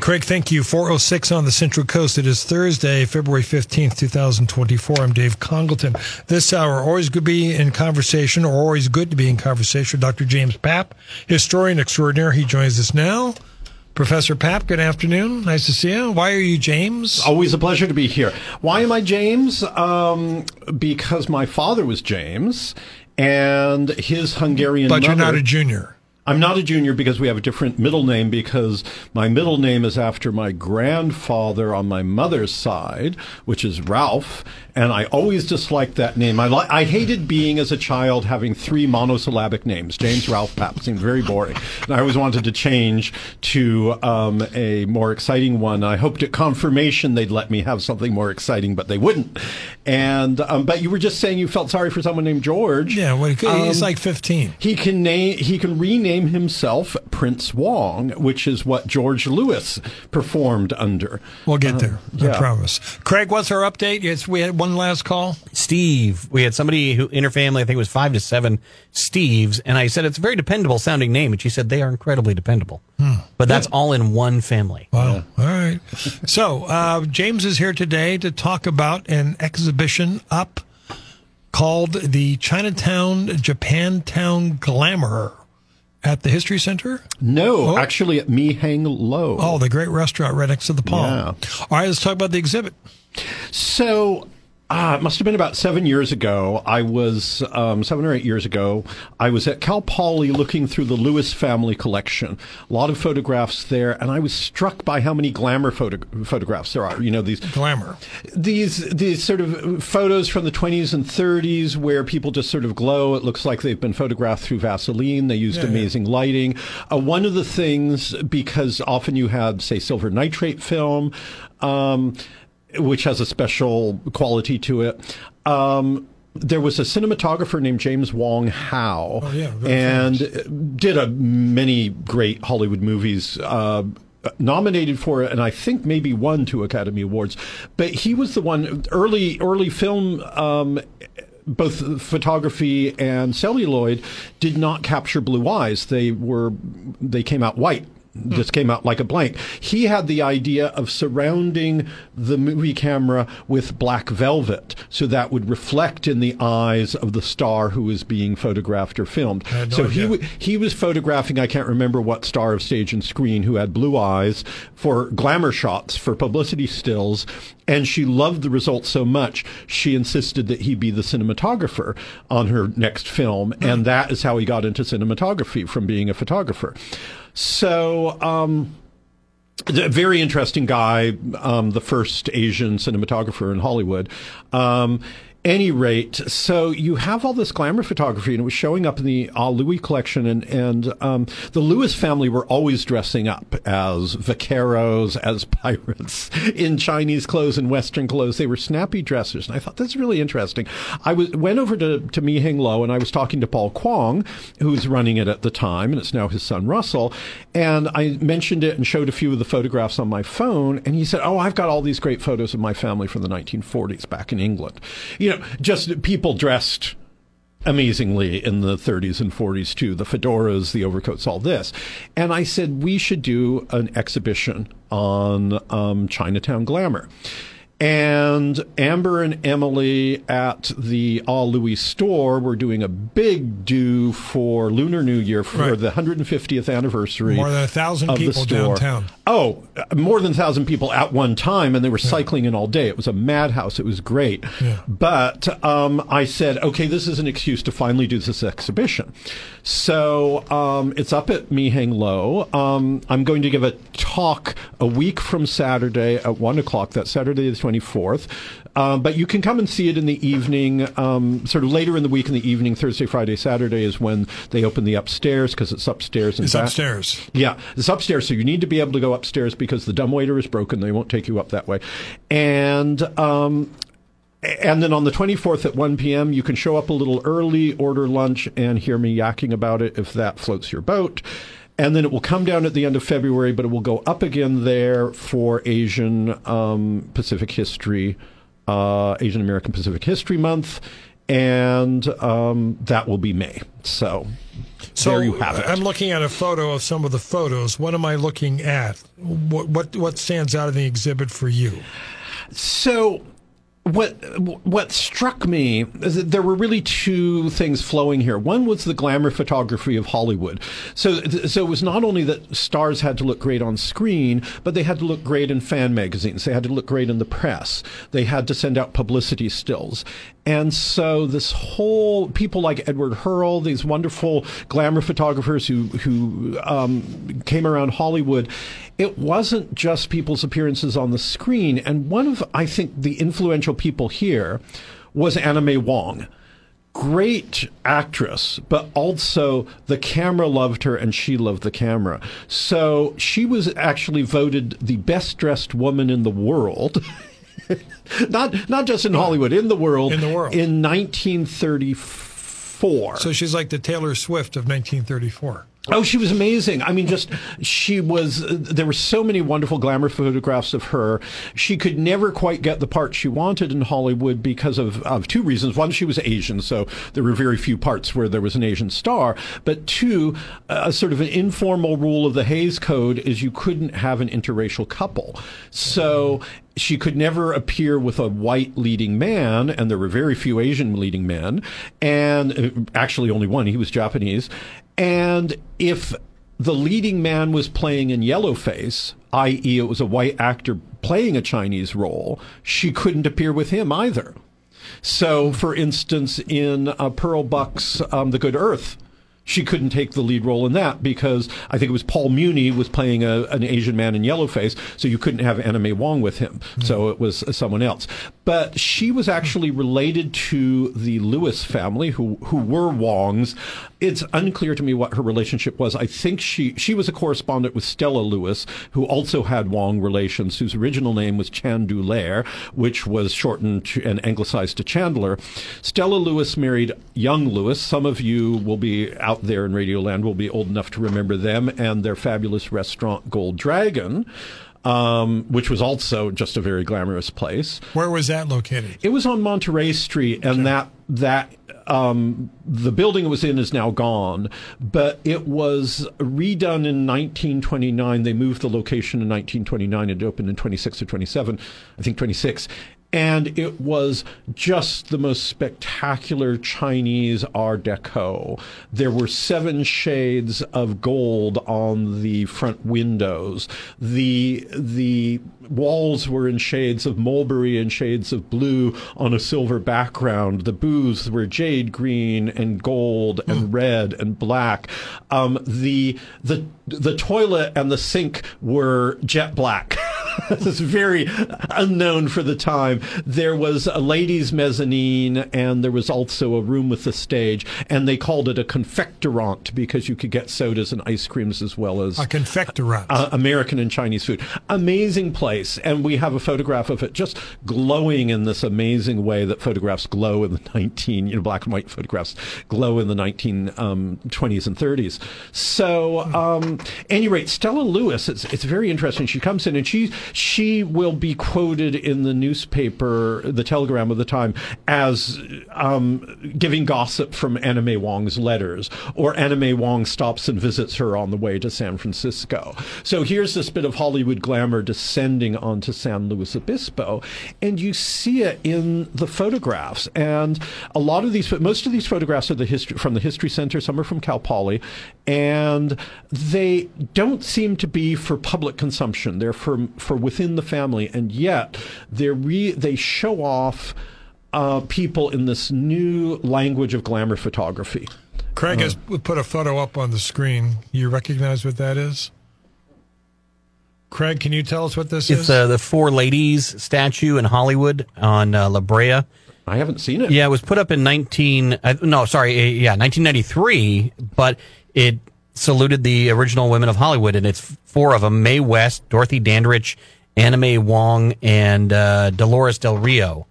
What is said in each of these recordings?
right, Craig, thank you. 406 on the Central Coast. It is Thursday, February 15th, 2024. I'm Dave Congleton. This hour, always good to be in conversation, or always good to be in conversation with Dr. James Papp, historian extraordinaire. He joins us now. Professor Papp, good afternoon. Nice to see you. Why are you James? Always a pleasure to be here. Why am I James? Um, because my father was James, and his Hungarian but mother. you're not a junior. I'm not a junior because we have a different middle name because my middle name is after my grandfather on my mother's side, which is Ralph, and I always disliked that name. I li- I hated being as a child having three monosyllabic names. James Ralph Papp seemed very boring, and I always wanted to change to um, a more exciting one. I hoped at confirmation they'd let me have something more exciting, but they wouldn't. And um, but you were just saying you felt sorry for someone named George. Yeah, well, he's Um, like 15. he can name he can rename himself Prince Wong, which is what George Lewis performed under. We'll get there. I yeah. promise. Craig, what's our update? Yes, we had one last call. Steve. We had somebody who in her family, I think it was five to seven Steves, and I said it's a very dependable sounding name, and she said they are incredibly dependable. But that's all in one family. Wow. All right. so, uh, James is here today to talk about an exhibition up called the Chinatown Japantown Glamour at the History Center. No, Oh. actually at Mee Heng Low. Oh, the great restaurant right next to the Palm. Yeah. All right, let's talk about the exhibit. So, uh, it must have been about seven years ago. I was, um, seven or eight years ago, I was at Cal Poly looking through the Lewis family collection. A lot of photographs there, and I was struck by how many glamour photo- photographs there are. You know, these Glamour. these these sort of photos from the 20s and 30s where people just sort of glow. It looks like they've been photographed through Vaseline. They used Yeah, yeah. amazing lighting. Uh, one of the things, because often you have say, silver nitrate film, um, which has a special quality to it. Um, there was a cinematographer named James Wong Howe, Oh, yeah, and did a many great Hollywood movies. Uh, nominated for it, and I think maybe won two Academy Awards. But he was the one early early film. Um, both photography and celluloid did not capture blue eyes. They were they came out white. Just came out like a blank. He had the idea of surrounding the movie camera with black velvet, so that would reflect in the eyes of the star who was being photographed or filmed. no so he w- he was photographing, I can't remember what star of stage and screen who had blue eyes for glamour shots, for publicity stills. And she loved the results so much, she insisted that he be the cinematographer on her next film. And that is how he got into cinematography from being a photographer. So, um, a very interesting guy, um, the first Asian cinematographer in Hollywood. Um, any rate, so you have all this glamour photography, and it was showing up in the uh, Louis collection, and and um, the Lewis family were always dressing up as vaqueros, as pirates, in Chinese clothes and Western clothes. They were snappy dressers, and I thought that's really interesting. I was went over to to Mee Heng Low, and I was talking to Paul Kwong, who was running it at the time, and it's now his son Russell, and I mentioned it and showed a few of the photographs on my phone, and he said, "Oh, I've got all these great photos of my family from the 1940s back in England." You know, just people dressed amazingly in the 30s and 40s too. The fedoras the overcoats all this. And i said we should do an exhibition on um, chinatown glamour and Amber and Emily at the All Louis store were doing a big do for Lunar New Year for Right. the 150th anniversary. More than a thousand people store. downtown. Oh, more than a thousand people at one time, and they were cycling in all day. It was a madhouse. It was great. Yeah. But um, I said, okay, this is an excuse to finally do this exhibition. So um, it's up at Mee Heng Low. Um, I'm going to give a talk a week from Saturday at one o'clock. That Saturday the 24th. Um, but you can come and see it in the evening, um, sort of later in the week in the evening, Thursday, Friday, Saturday is when they open the upstairs because it's upstairs. And It's back- upstairs. yeah, it's upstairs, so you need to be able to go upstairs because the dumbwaiter is broken. They won't take you up that way. And um, and then on the 24th at 1 p.m., you can show up a little early, order lunch, and hear me yakking about it if that floats your boat. And then it will come down at the end of February, but it will go up again there for Asian um, Pacific History, uh, Asian American Pacific History Month. And um, that will be May. So, So there you have it. I'm looking at a photo of some of the photos. What am I looking at? What what what stands out in the exhibit for you? So what what struck me is that there were really two things flowing here. One was the glamour photography of Hollywood. So so it was not only that stars had to look great on screen, but they had to look great in fan magazines. They had to look great in the press. They had to send out publicity stills. And so this whole people like Edward Hurrell, these wonderful glamour photographers who who um, came around Hollywood, it wasn't just people's appearances on the screen. And one of I think the influential people here was Anna May Wong. Great actress, but also the camera loved her and she loved the camera. So she was actually voted the best dressed woman in the world. not not just in Hollywood, in the world. In the world. In 1934. So she's like the Taylor Swift of 1934. Oh, she was amazing. I mean, just she was. There were so many wonderful glamour photographs of her. She could never quite get the part she wanted in Hollywood because of, of two reasons. One, she was Asian, so there were very few parts where there was an Asian star. But two, a sort of an informal rule of the Hays Code is you couldn't have an interracial couple. So she could never appear with a white leading man, and there were very few Asian leading men, and uh, actually only one. He was Japanese. And if the leading man was playing in yellowface, i.e., it was a white actor playing a Chinese role, she couldn't appear with him either. So, for instance, in uh, Pearl Buck's um, The Good Earth, she couldn't take the lead role in that because I think it was Paul Muni was playing a, an Asian man in yellowface, so you couldn't have May Wong with him. So it was uh, someone else. But she was actually related to the Lewis family, who who were Wongs. It's unclear to me what her relationship was. I think she she was a correspondent with Stella Lewis, who also had Wong relations, whose original name was Chandulair, which was shortened to, and anglicized to Chandler. Stella Lewis married young Lewis. Some of you will be out there in Radioland will be old enough to remember them and their fabulous restaurant Gold Dragon. Um, which was also just a very glamorous place. Where was that located? It was on Monterey Street, and that that um, the building it was in is now gone, but it was redone in 1929. They moved the location in 1929. It opened in 26 or 27, I think 26. And it was just the most spectacular Chinese Art Deco. There were seven shades of gold on the front windows. The the walls were in shades of mulberry and shades of blue on a silver background. The booths were jade green and gold and red and black. Um, the the the toilet and the sink were jet black. this is very unknown for the time. There was a ladies' mezzanine, and there was also a room with the stage, and they called it a confectorant because you could get sodas and ice creams as well as A confectorant. uh, American and Chinese food. Amazing place, and we have a photograph of it just glowing in this amazing way that photographs glow in the 19, you know, black and white photographs glow in the 1920s um, and 30s. So, um, any rate, Stella Lewis, it's, it's very interesting. She comes in and she she will be quoted in the newspaper, the Telegram of the time, as um, giving gossip from May Wong's letters, or May Wong stops and visits her on the way to San Francisco. So here's this bit of Hollywood glamour descending onto San Luis Obispo, and you see it in the photographs. And a lot of these, most of these photographs are the history from the History Center. Some are from Cal Poly, and they don't seem to be for public consumption. They're for for within the family, and yet they re, they show off uh, people in this new language of glamour photography. Craig has put a photo up on the screen. You recognize what that is? Craig, can you tell us what this It's is? uh, the Four Ladies statue in Hollywood on uh, La Brea. I haven't seen it. Yeah, it was put up in 19 uh, no, sorry, uh, yeah, 1993, but it saluted the original women of Hollywood and it's four of them, Mae West, Dorothy Dandridge, Anna May Wong and uh, Dolores Del Rio.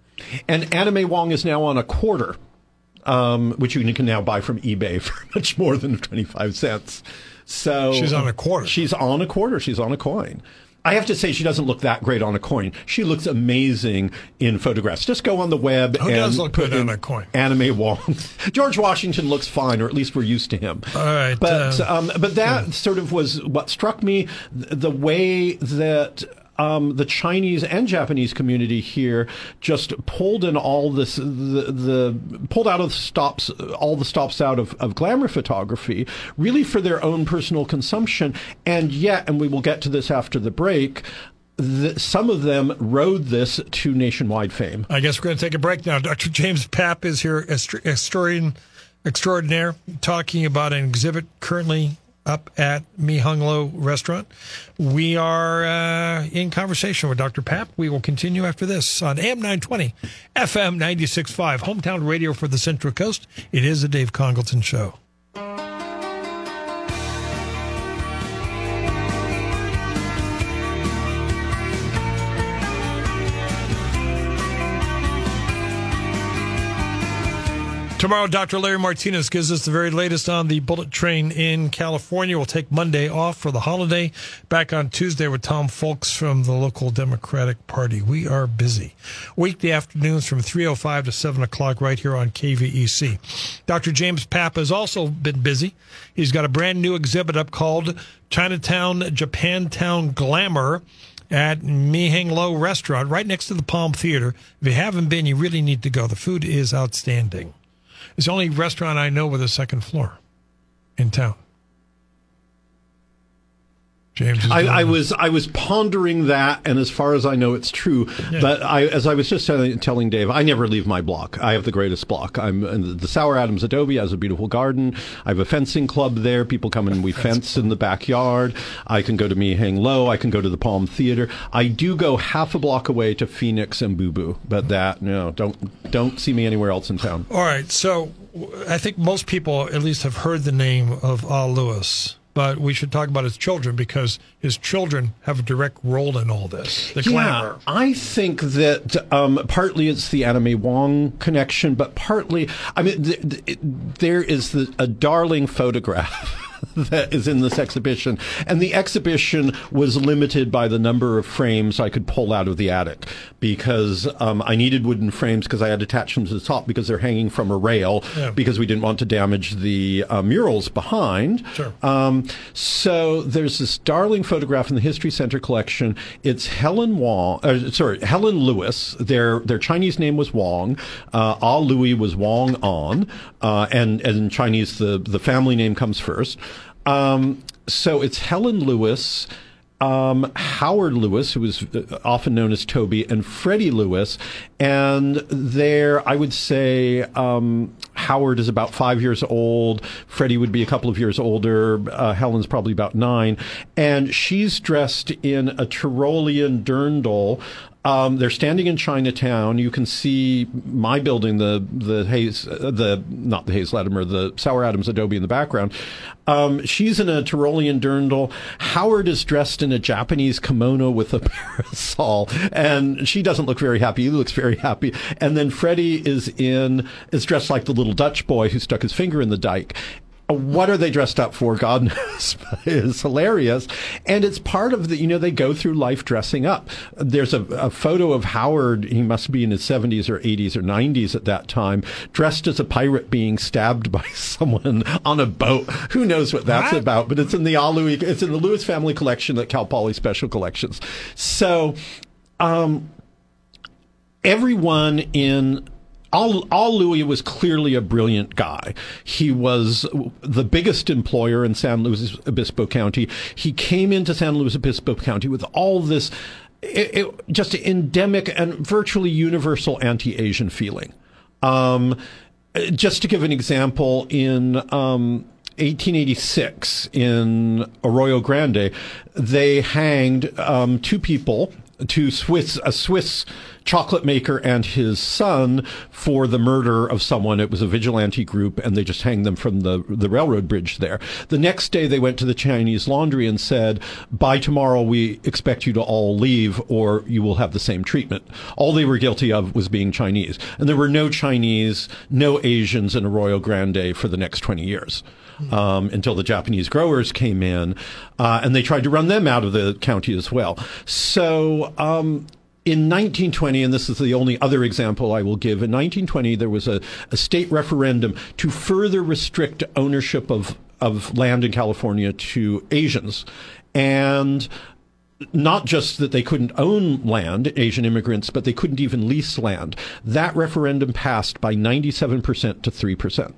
And Anna May Wong is now on a quarter, um, which you can now buy from eBay for much more than 25 cents. So She's on a quarter. She's on a quarter. She's on a coin. I have to say, she doesn't look that great on a coin. She looks amazing in photographs. Just go on the web Who and does look put good on a coin? Anna May Wong. George Washington looks fine, or at least we're used to him. All right, but uh, um, but that sort of was what struck me: the way that um, the Chinese and Japanese community here just pulled in all this, the, the pulled out of stops, all the stops out of, of glamour photography, really for their own personal consumption. And yet, and we will get to this after the break, some of them rode this to nationwide fame. I guess we're going to take a break now. Dr. James Papp is here, hist- historian extraordinaire, talking about an exhibit currently up at Mee Heng Low restaurant. We are uh, in conversation with Dr. Papp. We will continue after this on AM 920, FM 96.5, hometown radio for the Central Coast. It is the Dave Congleton Show. Tomorrow, Dr. Larry Martinez gives us the very latest on the bullet train in California. We'll take Monday off for the holiday. Back on Tuesday with Tom Fulks from the local Democratic Party. We are busy. Weekday afternoons from 3.05 to 7 o'clock right here on KVEC. Dr. James Papp has also been busy. He's got a brand new exhibit up called Chinatown, Japantown Glamour at Mee Heng Low restaurant right next to the Palm Theater. If you haven't been, you really need to go. The food is outstanding. It's the only restaurant I know with a second floor in town. James, I, I was I was pondering that, and as far as I know, it's true. But I, as I was just telling, telling Dave, I never leave my block. I have the greatest block. I'm in the Sauer Adams Adobe has a beautiful garden. I have a fencing club there. People come and we fence in the backyard. I can go to Mee Heng Low. I can go to the Palm Theater. I do go half a block away to Phoenix and Boo Boo, but that no, don't don't see me anywhere else in town. All right, so I think most people at least have heard the name of Al Lewis, but we should talk about his children because his children have a direct role in all this. The glamour. Yeah, I think that um, partly it's the Anna May Wong connection, but partly, I mean, th- th- there is the, a darling photograph. that is in this exhibition. And the exhibition was limited by the number of frames I could pull out of the attic because um, I needed wooden frames because I had attached them to the top because they're hanging from a rail Yeah. because we didn't want to damage the uh, murals behind. Sure. Um, so there's this darling photograph in the History Center collection. It's Helen Wong, uh, sorry, Helen Lewis. Their their Chinese name was Wong. Uh, Ah Louis was Wong On, uh, and and in Chinese the the family name comes first. Um, so it's Helen Lewis. Um, Howard Lewis, who was uh, often known as Toby, and Freddie Lewis. And there, I would say um, Howard is about five years old. Freddie would be a couple of years older. Uh, Helen's probably about nine. And she's dressed in a Tyrolean dirndl. Um, they're standing in Chinatown. You can see my building, the the Hays, the not the Hays Latimer, the Sauer Adams Adobe in the background. Um, she's in a Tyrolean dirndl. Howard is dressed in a Japanese kimono with a parasol, and she doesn't look very happy. He looks very happy. And then Freddie is in is dressed like the little Dutch boy who stuck his finger in the dike what are they dressed up for? God knows. it's hilarious. And it's part of the, you know, they go through life dressing up. There's a, a photo of Howard, he must be in his 70s or 80s or 90s at that time, dressed as a pirate being stabbed by someone on a boat. Who knows what that's What? about? But it's in the Al Louis, it's in the Lewis family collection at Cal Poly Special Collections. So, um, everyone in all, all Louis was clearly a brilliant guy. He was the biggest employer in San Luis Obispo County. He came into San Luis Obispo County with all this it, it, just endemic and virtually universal anti-Asian feeling. Um, just to give an example, in um, 1886 in Arroyo Grande, they hanged um, two people, two Swiss, a Swiss chocolate maker and his son for the murder of someone. It was a vigilante group, and they just hanged them from the the railroad bridge there. The next day, they went to the Chinese laundry and said, "By tomorrow, we expect you to all leave, or you will have the same treatment." All they were guilty of was being Chinese, and there were no Chinese, no Asians in Arroyo Grande for the next twenty years. Um, until the Japanese growers came in, uh, and they tried to run them out of the county as well. So um, in 1920, and this is the only other example I will give, in 1920, there was a, a state referendum to further restrict ownership of, of land in California to Asians. And not just that they couldn't own land, Asian immigrants, but they couldn't even lease land. That referendum passed by 97% to 3%.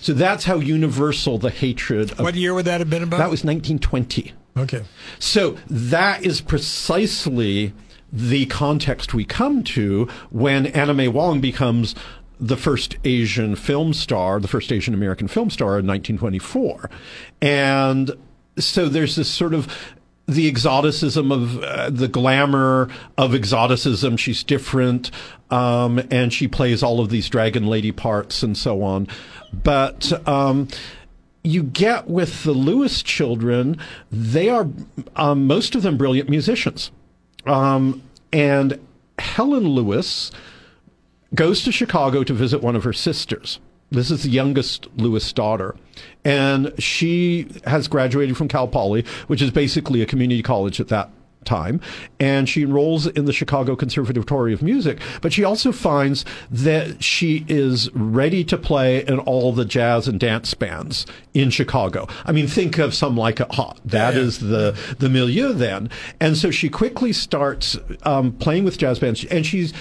So that's how universal the hatred of. What year would that have been about? That was 1920. Okay. So that is precisely the context we come to when Anna May Wong becomes the first Asian film star, the first Asian American film star in 1924. And so there's this sort of the exoticism of uh, the glamour of exoticism. She's different, um, and she plays all of these dragon lady parts and so on. But um, you get with the Lewis children, they are um, most of them brilliant musicians, um, and Helen Lewis goes to Chicago to visit one of her sisters. This is the youngest Lewis daughter. And she has graduated from Cal Poly, which is basically a community college at that time. And she enrolls in the Chicago Conservatory of Music. But she also finds that she is ready to play in all the jazz and dance bands in Chicago. I mean, think of some like it hot. That yeah. is the, the milieu then. And so she quickly starts um, playing with jazz bands. And she's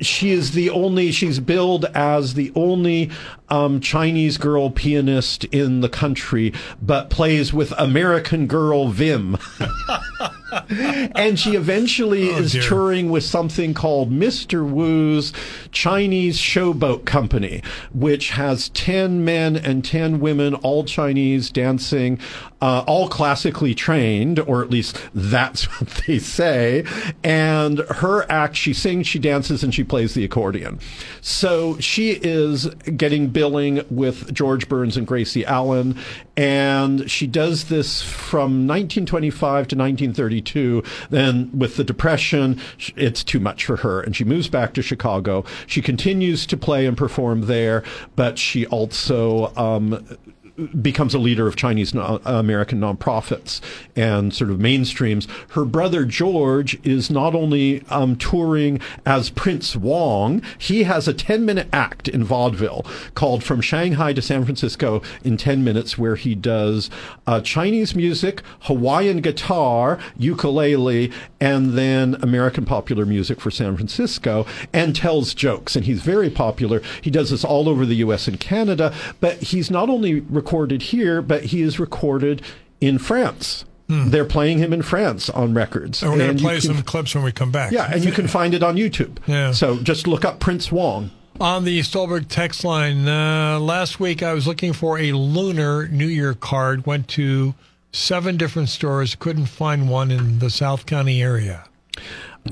she is the only she's billed as the only um, chinese girl pianist in the country but plays with american girl vim and she eventually Oh, is dear. touring with something called Mr. Wu's Chinese Showboat Company, which has 10 men and 10 women, all Chinese, dancing, uh, all classically trained, or at least that's what they say. And her act, she sings, she dances, and she plays the accordion. So she is getting billing with George Burns and Gracie Allen, and she does this from 1925 to 1932. Then, with the Depression, it's too much for her, and she moves back to Chicago. She continues to play and perform there, but she also um, becomes a leader of Chinese no- American nonprofits and sort of mainstreams. Her brother George is not only um, touring as Prince Wong, he has a 10 minute act in vaudeville called From Shanghai to San Francisco in 10 minutes, where he does uh, Chinese music, Hawaiian guitar, ukulele, and then American popular music for San Francisco and tells jokes. And he's very popular. He does this all over the US and Canada, but he's not only recorded here, but he is recorded in France. They're playing him in France on records. And we're going to play can- some clips when we come back. Yeah, and you can find it on YouTube. Yeah. So just look up Prince Wong. On the Stolberg text line, uh, last week I was looking for a lunar New Year card. Went to seven different stores, couldn't find one in the South County area.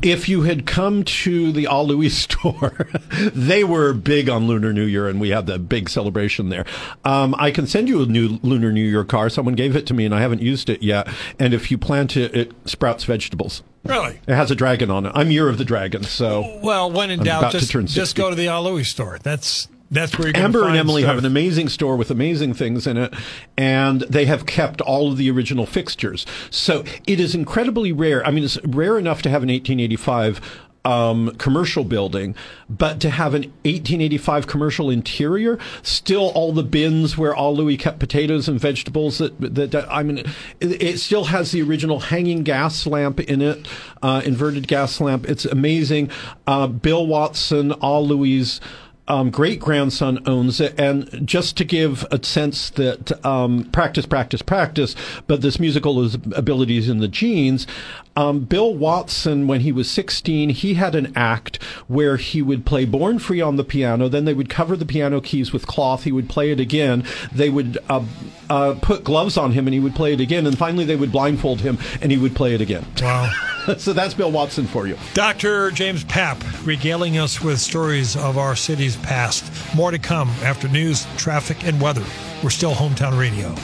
If you had come to the All Louis store, they were big on Lunar New Year, and we had the big celebration there. Um, I can send you a new Lunar New Year car. Someone gave it to me, and I haven't used it yet. And if you plant it, it sprouts vegetables. Really? It has a dragon on it. I'm Year of the Dragon, so Well, when in I'm doubt, just, just go to the Al Louis store. That's that's where Amber and Emily stuff. have an amazing store with amazing things in it, and they have kept all of the original fixtures. So it is incredibly rare. I mean, it's rare enough to have an 1885 um, commercial building, but to have an 1885 commercial interior, still all the bins where all Louis kept potatoes and vegetables. That, that, that- I mean, it, it still has the original hanging gas lamp in it, uh, inverted gas lamp. It's amazing. Uh, Bill Watson, all Louis um, great grandson owns it. And just to give a sense that um, practice, practice, practice, but this musical is abilities in the genes. Um, Bill Watson, when he was 16, he had an act where he would play Born Free on the piano. Then they would cover the piano keys with cloth. He would play it again. They would uh, uh, put gloves on him and he would play it again. And finally, they would blindfold him and he would play it again. Wow. so that's Bill Watson for you. Dr. James Papp regaling us with stories of our city's past. More to come after news, traffic, and weather. We're still Hometown Radio.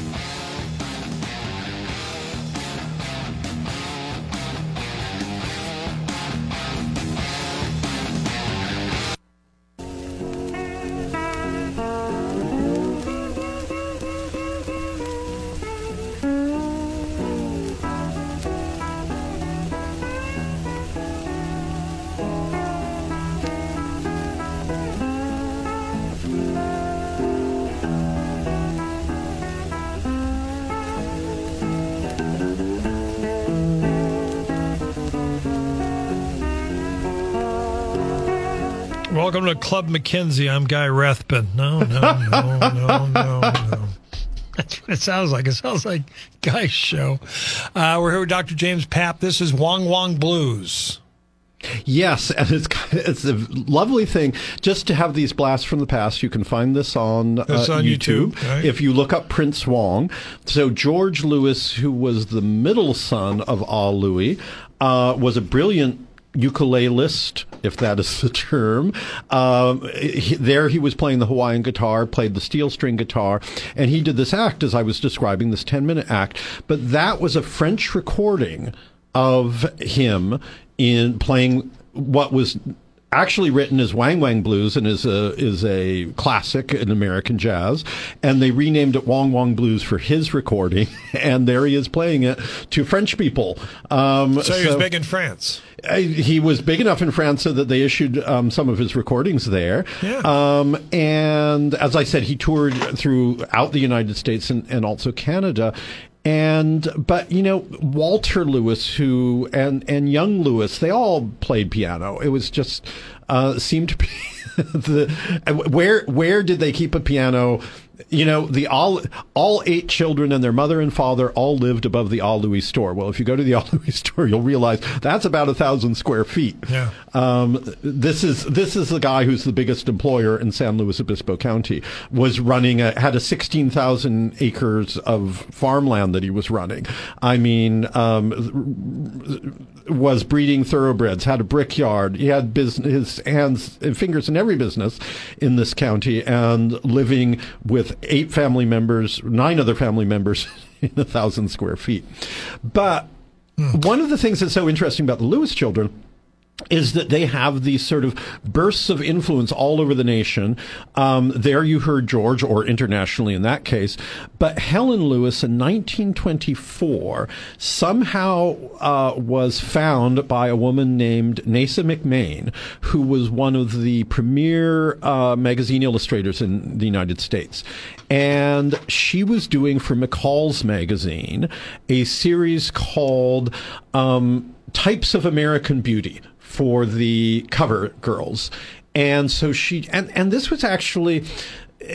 Welcome to Club McKenzie. I'm Guy Rathbun. No, no, no, no, no, no. That's what it sounds like. It sounds like Guy's show. Uh, we're here with Dr. James Papp. This is Wong Wong Blues. Yes, and it's it's a lovely thing just to have these blasts from the past. You can find this on, uh, on YouTube, YouTube, right. if you look up Prince Wong. So George Lewis, who was the middle son of Ah Louis, uh, was a brilliant ukulelist, if that is the term. Um, he, there he was playing the Hawaiian guitar, played the steel string guitar, and he did this act as I was describing, this 10 minute act. But that was a French recording of him in playing what was actually written as Wang Wang Blues and is a is a classic in American jazz, and they renamed it Wong Wong Blues for his recording, and there he is playing it to French people. Um, So he was big in France. he was big enough in France so that they issued um, some of his recordings there. Yeah. Um, and as I said, he toured throughout the United States and, and also Canada. And but you know Walter Lewis, who and and young Lewis, they all played piano. It was just uh, seemed to be the where where did they keep a piano? You know, the all all eight children and their mother and father all lived above the All Louis store. Well, if you go to the All Louis store, you'll realize that's about a thousand square feet. Yeah. Um, this is this is the guy who's the biggest employer in San Luis Obispo County. Was running a, had a sixteen thousand acres of farmland that he was running. I mean, um, was breeding thoroughbreds. Had a brickyard. He had business, his hands and fingers in every business in this county, and living with eight family members, nine other family members in a thousand square feet. But hmm. one of the things that's so interesting about the Lewis children is that they have these sort of bursts of influence all over the nation. Um, there you heard George, or internationally in that case. But Helen Lewis in 1924 somehow uh, was found by a woman named Neysa McMein, who was one of the premier uh, magazine illustrators in the United States. And she was doing for McCall's magazine a series called um, Types of American Beauty for the cover girls. And so she, and, and this was actually,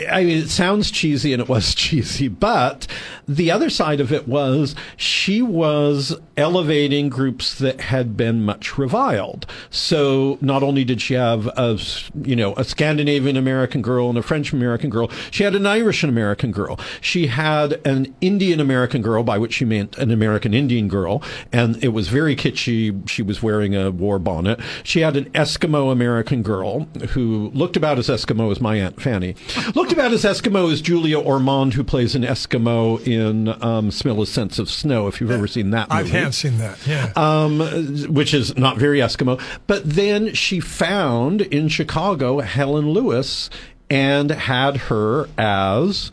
I mean, it sounds cheesy and it was cheesy, but the other side of it was she was elevating groups that had been much reviled. So not only did she have a, you know, a Scandinavian American girl and a French American girl, she had an Irish American girl. She had an Indian American girl, by which she meant an American Indian girl, and it was very kitschy. She was wearing a war bonnet. She had an Eskimo American girl who looked about as Eskimo as my Aunt Fanny. looked about as Eskimo as Julia Ormond, who plays an Eskimo in um, Smilla's Sense of Snow, if you've ever seen that movie I've have seen that. Yeah. um, which is not very Eskimo. But then she found in Chicago Helen Lewis and had her as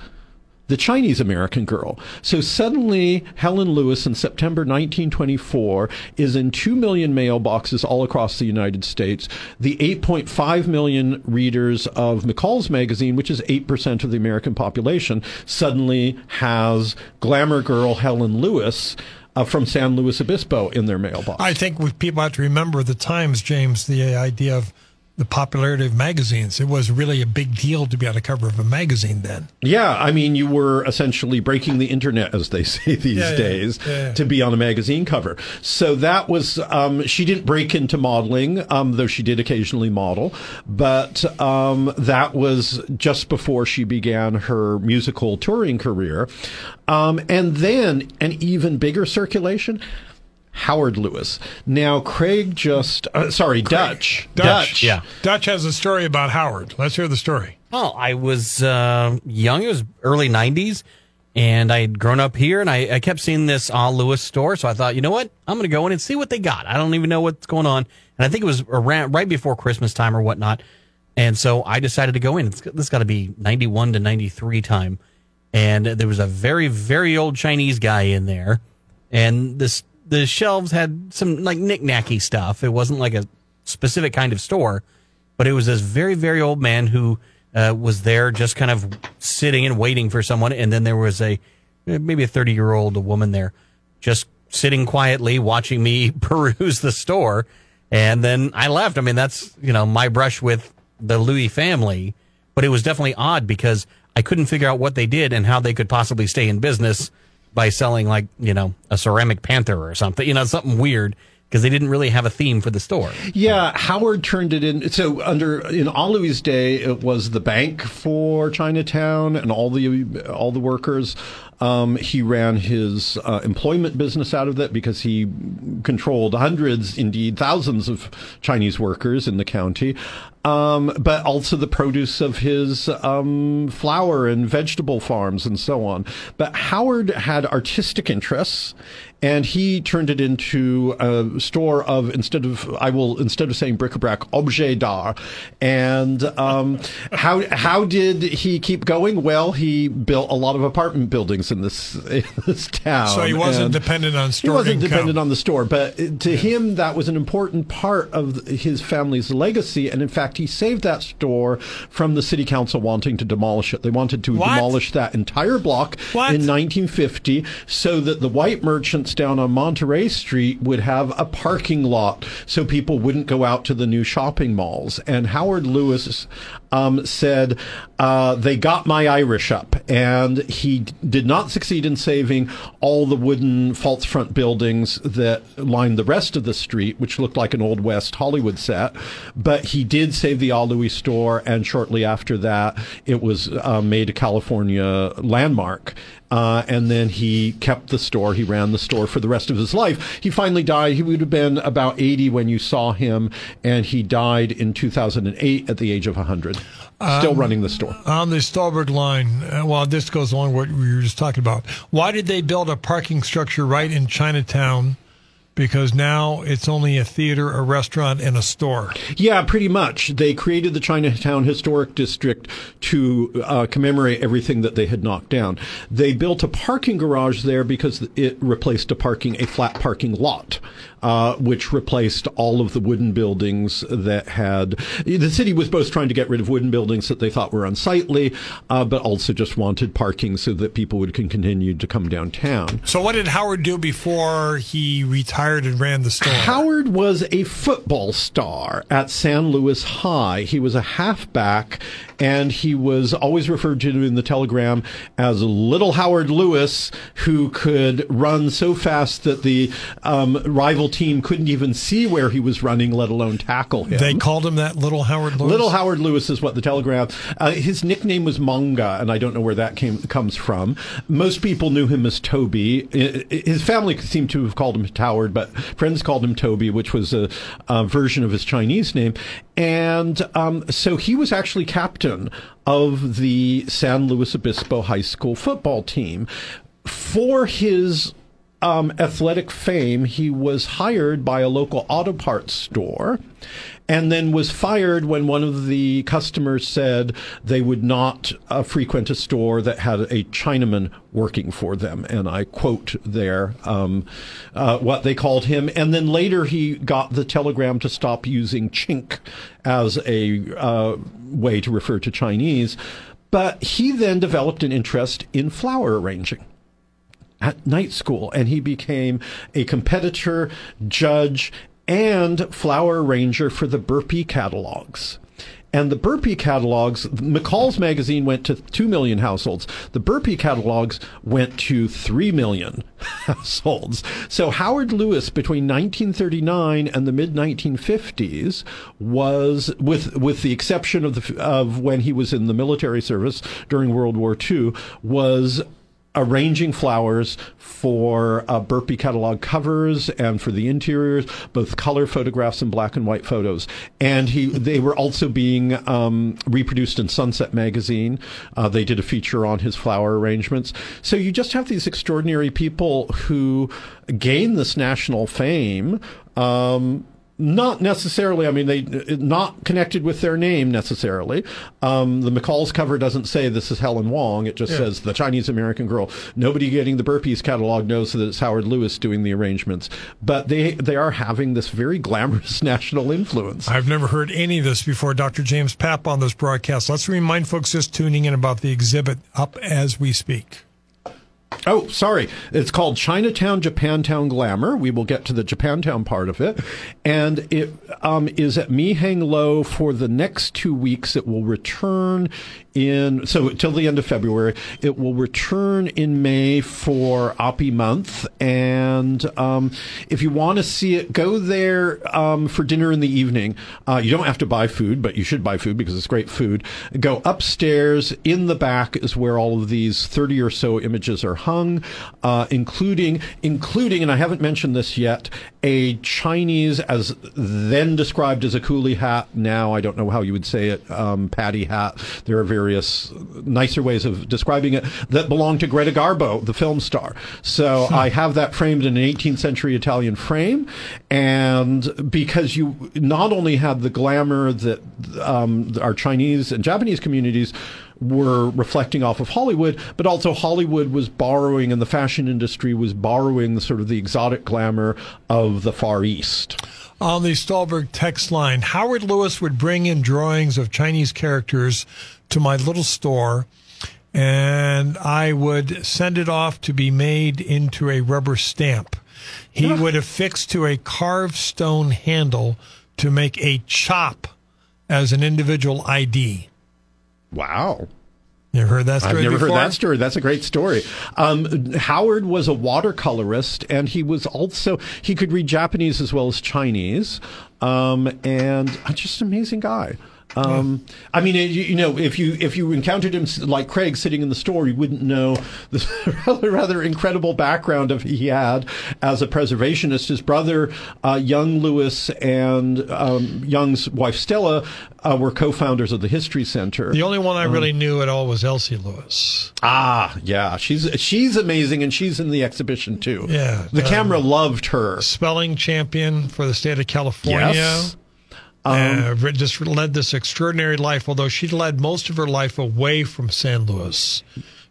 the Chinese American girl. So suddenly, Helen Lewis in September 1924 is in 2 million mailboxes all across the United States. The 8.5 million readers of McCall's magazine, which is 8% of the American population, suddenly has glamour girl Helen Lewis. Uh, from San Luis Obispo in their mailbox. I think we, people have to remember the times, James, the idea of the popularity of magazines. It was really a big deal to be on the cover of a magazine then. Yeah, I mean, you were essentially breaking the internet, as they say these Yeah, days, yeah, yeah. to be on a magazine cover. So that was, um, she didn't break into modeling, um, though she did occasionally model, but um, that was just before she began her musical touring career. Um, and then an even bigger circulation. Howard Lewis. Now, Craig just, uh, sorry, Dutch. Dutch. yeah. Dutch has a story about Howard. Let's hear the story. Well, I was uh, young. It was early '90s, and I had grown up here, and I, I kept seeing this Al Lewis store. So I thought, you know what? I'm going to go in and see what they got. I don't even know what's going on, and I think it was around right before Christmas time or whatnot. And so I decided to go in. It's, this got to be '91 to '93 time, and there was a very very old Chinese guy in there, and this the shelves had some like knick-knacky stuff. It wasn't like a specific kind of store, but it was this very very old man who uh, was there just kind of sitting and waiting for someone, and then there was a maybe a 30 year old woman there just sitting quietly watching me peruse the store, and then I left. I mean that's you know my brush with the Louis family, but it was definitely odd because I couldn't figure out what they did and how they could possibly stay in business by selling like you know a ceramic panther or something, you know something weird because they didn't really have a theme for the store. Yeah, Howard turned it in. So under in Aloui's day, it was the bank for Chinatown and all the all the workers. Um, he ran his uh, employment business out of that because he controlled hundreds, indeed thousands of Chinese workers in the county. Um, but also the produce of his um, flower and vegetable farms and so on. But Howard had artistic interests, and he turned it into a store of instead of I will instead of saying bric-a-brac, objet d'art. And um, how how did he keep going? Well, he built a lot of apartment buildings in this in this town. So he wasn't dependent on store. He wasn't income. dependent on the store, but to him that was an important part of his family's legacy. And in fact, he saved that store from the city council wanting to demolish it. They wanted to What? demolish that entire block What? in 1950 so that the white merchants down on Monterey Street would have a parking lot so people wouldn't go out to the new shopping malls. And Howard Lewis um, said, uh, They got my Irish up. And he d- did not succeed in saving all the wooden false front buildings that lined the rest of the street, which looked like an Old West Hollywood set. But he did save the All store. And shortly after that, it was uh, made a California landmark. Uh, and then he kept the store. He ran the store for the rest of his life. He finally died. He would have been about 80 when you saw him, and he died in 2008 at the age of 100, still running the store. On the Stolberg line, uh, well, this goes along with what we were just talking about. Why did they build a parking structure right in Chinatown? Because now it's only a theater, a restaurant, and a store. Yeah, pretty much. They created the Chinatown Historic District to uh, commemorate everything that they had knocked down. They built a parking garage there because it replaced a parking a flat parking lot, uh, which replaced all of the wooden buildings that had. The city was both trying to get rid of wooden buildings that they thought were unsightly, uh, but also just wanted parking so that people would can continue to come downtown. So, what did Howard do before he retired and ran the store? Howard was a football star at San Luis High. He was a halfback, and he was always referred to in the telegram as Little Howard Lewis, who could run so fast that the um, rival team couldn't even see where he was running, let alone tackle him. They called him that Little Howard Lewis. Little Howard Lewis is what the Telegram. Uh, his nickname was Manga, and I don't know where that came comes from. Most people knew him as Toby. His family seemed to have called him Howard, but friends called him Toby, which was a, a version of his Chinese name. And um, so he was actually captain of the San Luis Obispo High School football team. For his um, athletic fame, he was hired by a local auto parts store and then was fired when one of the customers said they would not uh, frequent a store that had a Chinaman working for them. And I quote there um, uh, what they called him. And then later he got the telegram to stop using chink as a uh, way to refer to Chinese. But he then developed an interest in flower arranging at night school and he became a competitor judge and flower arranger for the Burpee catalogs. And the Burpee catalogs, McCall's magazine went to 2 million households. The Burpee catalogs went to 3 million households. So Howard Lewis between 1939 and the mid 1950s was, with, with the exception of, the, of when he was in the military service during World War II, was arranging flowers for uh, Burpee catalog covers and for the interiors, both color photographs and black and white photos. And he, they were also being um, reproduced in Sunset magazine. Uh, they did a feature on his flower arrangements. So you just have these extraordinary people who gain this national fame. Um, not necessarily. I mean, they not connected with their name necessarily. Um, the McCall's cover doesn't say this is Helen Wong. It just yeah. says the Chinese American girl. Nobody getting the Burpees catalog knows that it's Howard Louis doing the arrangements. But they they are having this very glamorous national influence. I've never heard any of this before. Dr. James Papp on this broadcast. Let's remind folks just tuning in about the exhibit up as we speak. Oh, sorry. It's called Chinatown Japantown Glamour. We will get to the Japantown part of it. And it um, is at Mee Heng Low for the next two weeks. It will return in, so till the end of February. It will return in May for Oppie Month. And um, if you want to see it, go there um, for dinner in the evening. Uh, you don't have to buy food, but you should buy food because it's great food. Go upstairs. In the back is where all of these 30 or so images are hung, uh, including, including, and I haven't mentioned this yet, a Chinese, as then described as a coolie hat. Now I don't know how you would say it, um, patty hat. There are various nicer ways of describing it that belong to Greta Garbo, the film star. So. I have that framed in an 18th century Italian frame, and because you not only had the glamour that um, our Chinese and Japanese communities were reflecting off of Hollywood, but also Hollywood was borrowing and the fashion industry was borrowing the sort of the exotic glamour of the Far East. On the Stahlberg text line, Howard Louis would bring in drawings of Chinese characters to my little store and I would send it off to be made into a rubber stamp. He would affix to a carved stone handle to make a chop as an individual ID. Wow. You heard that story? I've never before? heard that story. That's a great story. Um, Howard was a watercolorist, and he was also he could read Japanese as well as Chinese, um, and just an amazing guy. Um, I mean, you, you, know, if you if you encountered him like Craig sitting in the store, you wouldn't know the rather, rather incredible background of he had as a preservationist. His brother, uh, young Louis, and um, Young's wife Stella uh, were co-founders of the History Center. The only one I really um, knew at all was Elsie Louis. Ah, yeah, she's she's amazing, and she's in the exhibition too. Yeah, the um, camera loved her. Spelling champion for the state of California. Yes. Um, uh, just led this extraordinary life, although she led most of her life away from San Luis.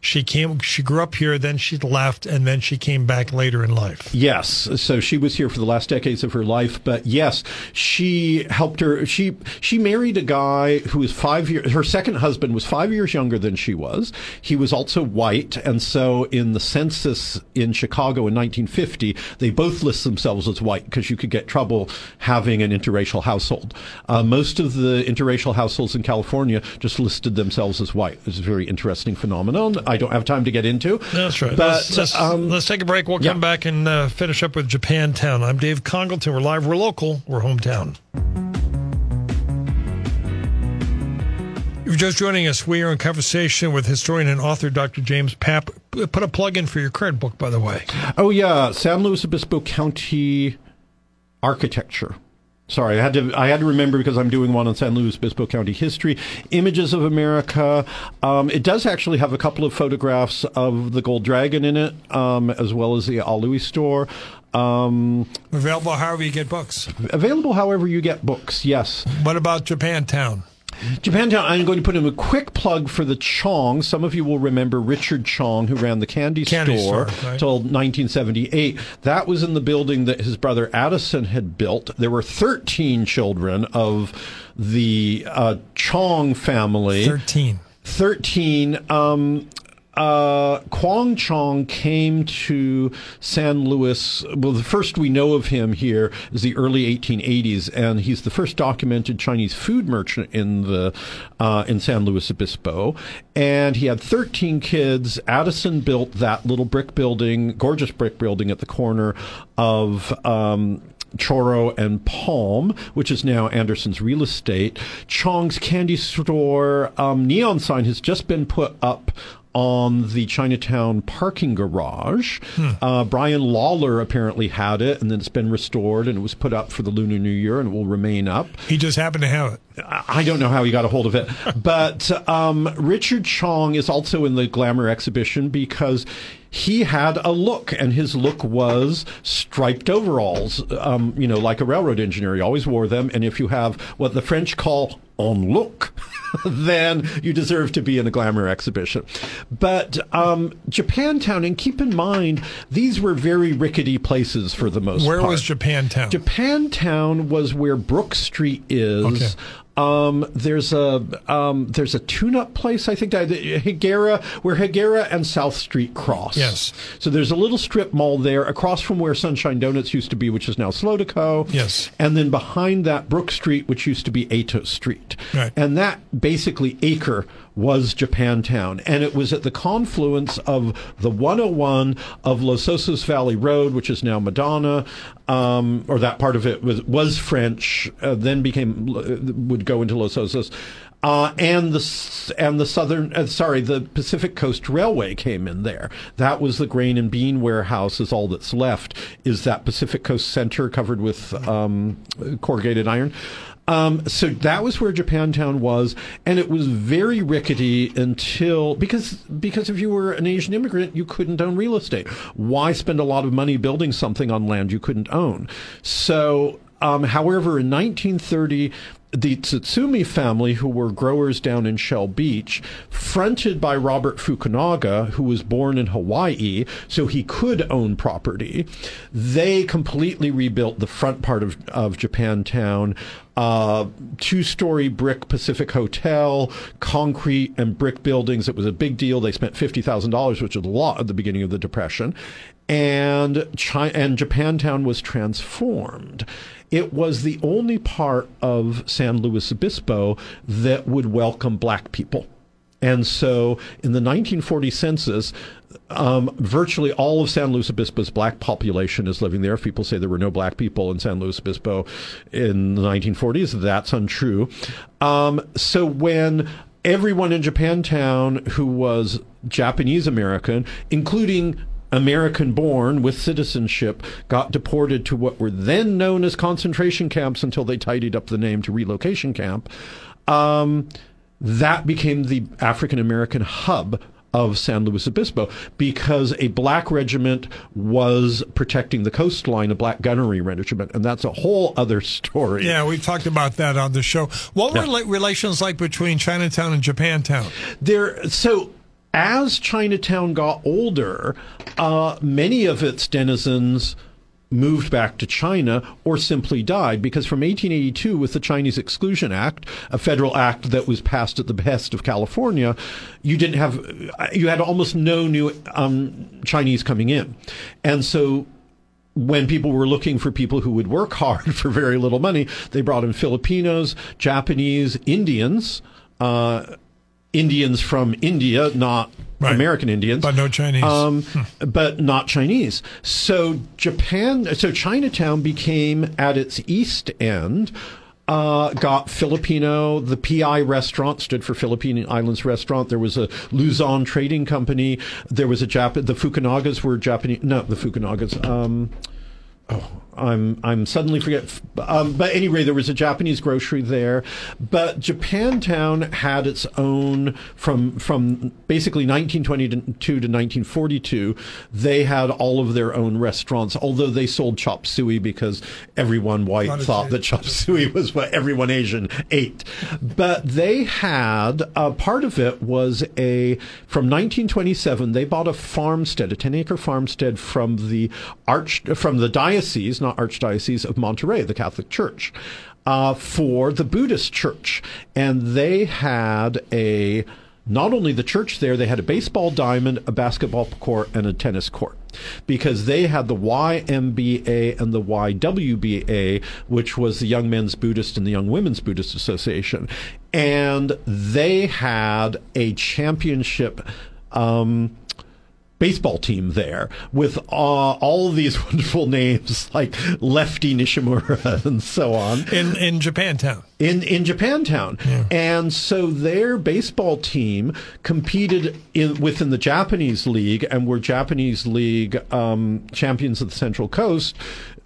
She came. She grew up here. Then she left, and then she came back later in life. Yes, so she was here for the last decades of her life. But yes, she helped her. She she married a guy who was five years. Her second husband was five years younger than she was. He was also white, and so in the census in Chicago in 1950, they both list themselves as white because you could get trouble having an interracial household. Uh, most of the interracial households in California just listed themselves as white. It's a very interesting phenomenon. I don't have time to get into. That's right. But let's, let's, um, let's take a break. We'll come back and uh, finish up with Japantown. I'm Dave Congalton. We're live. We're local. We're hometown. If you're just joining us, we are in conversation with historian and author Dr. James Papp. Put a plug in for your current book, by the way. Oh, yeah. San Luis Obispo County Architecture. Sorry, I had to I had to remember because I'm doing one on San Luis Obispo County history. Images of America. Um, it does actually have a couple of photographs of the Gold Dragon in it, um, as well as the Louis store. Um, available however you get books. Available however you get books. Yes. What about Japantown? Japantown, I'm going to put in a quick plug for the Chong. Some of you will remember Richard Chong, who ran the candy, candy store, store right. till 1978. That was in the building that his brother Addison had built. There were 13 children of the uh, Chong family. 13. 13. Um, uh, Kwong Chong came to San Luis. Well, the first we know of him here is the early 1880s, and he's the first documented Chinese food merchant in the uh, in San Luis Obispo. And he had 13 kids. Addison built that little brick building, gorgeous brick building at the corner of. Um, Chorro and Palm, which is now Anderson's real estate. Chong's candy store um, neon sign has just been put up on the Chinatown parking garage. Hmm. Uh, Brian Lawler apparently had it, and then it's been restored, and it was put up for the Lunar New Year, and it will remain up. He just happened to have it. I don't know how he got a hold of it, but um, Richard Chong is also in the Glamour exhibition because he had a look, and his look was striped overalls, um, you know, like a railroad engineer. He always wore them, and if you have what the French call on look, then you deserve to be in a glamour exhibition. But um, Japantown, and keep in mind, these were very rickety places for the most where part. Where was Japantown? Japantown was where Brook Street is. Okay. Um, there's a um, there's a tune-up place I think that Higuera where Higuera and South Street cross. Yes. So there's a little strip mall there across from where Sunshine Donuts used to be, which is now Slow Yes. And then behind that Brook Street, which used to be Ato Street. Right. And that basically acre was Japantown. And it was at the confluence of the 101 of Los Osos Valley Road, which is now Madonna, um, or that part of it was, was French, uh, then became, uh, would go into Los Osos. Uh, and the and the southern uh, sorry the Pacific Coast Railway came in there. That was the grain and bean warehouse. Is all that's left is that Pacific Coast Center covered with um, corrugated iron. Um, so that was where Japantown was, and it was very rickety until because because if you were an Asian immigrant, you couldn't own real estate. Why spend a lot of money building something on land you couldn't own? So um, however, in 1930, the Tsutsumi family, who were growers down in Shell Beach, fronted by Robert Fukunaga, who was born in Hawaii, so he could own property, they completely rebuilt the front part of, of Japantown. Uh, two story brick Pacific Hotel, concrete and brick buildings. It was a big deal. They spent $50,000, which was a lot at the beginning of the Depression. And, China, and Japantown was transformed it was the only part of San Luis Obispo that would welcome black people. And so in the 1940 census, um, virtually all of San Luis Obispo's black population is living there. If people say there were no black people in San Luis Obispo in the 1940s, that's untrue. Um, so when everyone in Japantown who was Japanese American, including American born with citizenship got deported to what were then known as concentration camps until they tidied up the name to relocation camp. Um, that became the African American hub of San Luis Obispo because a black regiment was protecting the coastline, a black gunnery regiment, and that's a whole other story. Yeah, we talked about that on the show. What were yeah. relations like between Chinatown and Japantown? There, so as Chinatown got older, uh, many of its denizens moved back to China or simply died because from 1882 with the Chinese Exclusion Act, a federal act that was passed at the behest of California, you didn't have you had almost no new um, Chinese coming in. And so when people were looking for people who would work hard for very little money, they brought in Filipinos, Japanese, Indians, uh, Indians from India, not right. American Indians, but no Chinese, um, hmm. but not Chinese. So Japan, so Chinatown became at its east end. Uh, got Filipino. The PI restaurant stood for Philippine Islands Restaurant. There was a Luzon Trading Company. There was a Jap. The Fukunagas were Japanese. No, the Fukunagas. Um, oh, I'm I'm suddenly forget. Um, but anyway, there was a Japanese grocery there, but Japantown had its own from from basically 1922 to 1942. They had all of their own restaurants, although they sold chop suey because everyone white thought that chop suey was what everyone Asian ate. But they had uh, part of it was a from 1927. They bought a farmstead, a 10 acre farmstead from the arch from the diocese not Archdiocese of Monterey, the Catholic Church, uh, for the Buddhist church. And they had a not only the church there, they had a baseball diamond, a basketball court, and a tennis court because they had the YMBA and the YWBA, which was the Young Men's Buddhist and the Young Women's Buddhist Association. And they had a championship. Um, baseball team there with uh, all of these wonderful names like Lefty Nishimura and so on in in Japantown. In in Japantown, yeah. and so their baseball team competed in within the Japanese league and were Japanese league um, champions of the Central Coast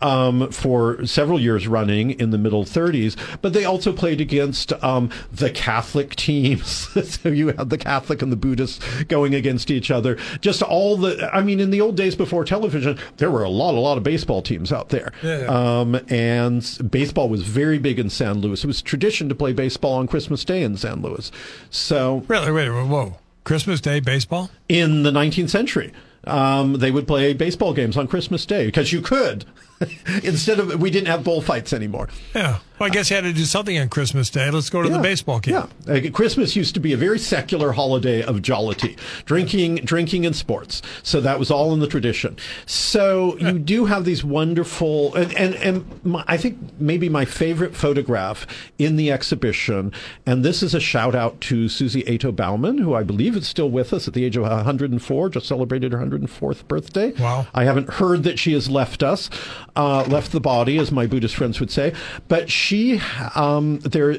um, for several years running in the middle 30s, but they also played against um, the Catholic teams. so you had the Catholic and the Buddhists going against each other. Just all the, I mean, in the old days before television, there were a lot, a lot of baseball teams out there. Yeah, yeah. Um, and baseball was very big in San Luis. It was tradition to play baseball on Christmas Day in San Luis. So. Really? Wait, whoa. Christmas Day baseball? In the 19th century. Um, they would play baseball games on Christmas Day because you could. Instead of, we didn't have bullfights anymore. Yeah. Well, I guess you had to do something on Christmas Day. Let's go to yeah, the baseball game. Yeah, uh, Christmas used to be a very secular holiday of jollity, drinking, drinking, and sports. So that was all in the tradition. So you do have these wonderful, and and, and my, I think maybe my favorite photograph in the exhibition, and this is a shout out to Susie Ato Bauman, who I believe is still with us at the age of 104, just celebrated her 104th birthday. Wow! I haven't heard that she has left us, uh, left the body, as my Buddhist friends would say, but. She she um, there.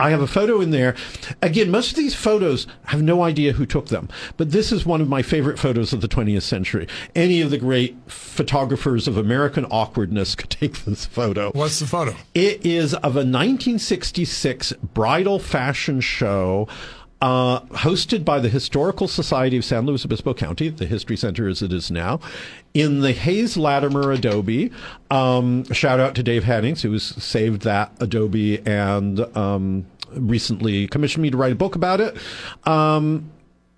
I have a photo in there. Again, most of these photos I have no idea who took them, but this is one of my favorite photos of the 20th century. Any of the great photographers of American awkwardness could take this photo. What's the photo? It is of a 1966 bridal fashion show uh, hosted by the Historical Society of San Luis Obispo County, the History Center as it is now, in the Hays Latimer Adobe. Um, shout out to Dave Hennings, who has saved that Adobe and um, recently commissioned me to write a book about it. Um,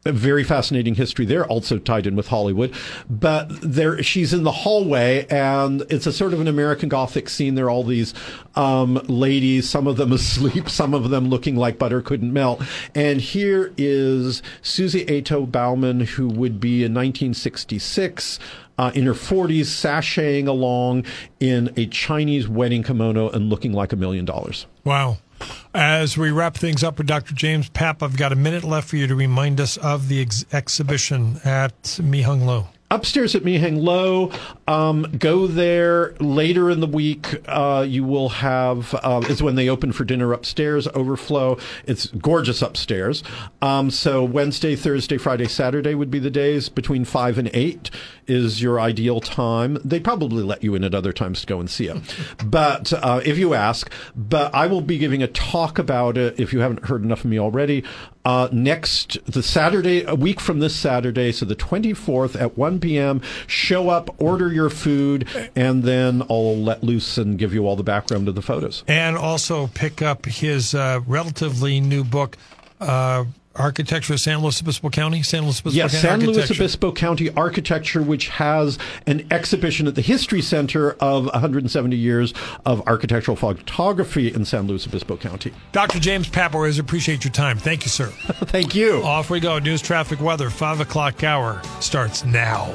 a very fascinating history there, also tied in with Hollywood. But there, she's in the hallway, and it's a sort of an American Gothic scene. There are all these um, ladies, some of them asleep, some of them looking like butter couldn't melt. And here is Susie Ato Bauman, who would be in 1966. Uh, in her 40s, sashaying along in a Chinese wedding kimono and looking like a million dollars. Wow. As we wrap things up with Dr. James Papp, I've got a minute left for you to remind us of the ex- exhibition at Mee Heng Low upstairs at Mee Heng Low. Um, go there later in the week. Uh, you will have uh, is when they open for dinner upstairs. Overflow. It's gorgeous upstairs. Um, so Wednesday, Thursday, Friday, Saturday would be the days between five and eight is your ideal time. They probably let you in at other times to go and see it, but uh, if you ask. But I will be giving a talk about it if you haven't heard enough of me already. Uh, next, the Saturday, a week from this Saturday, so the 24th at 1 p.m. Show up, order your food, and then I'll let loose and give you all the background of the photos. And also pick up his uh, relatively new book. Uh, architecture of San Luis Obispo County? San Luis Obispo yes, County San Luis Obispo County architecture, which has an exhibition at the History Center of 170 years of architectural photography in San Luis Obispo County. Dr. James always appreciate your time. Thank you, sir. Thank you. Off we go. News, traffic, weather. Five o'clock hour starts now.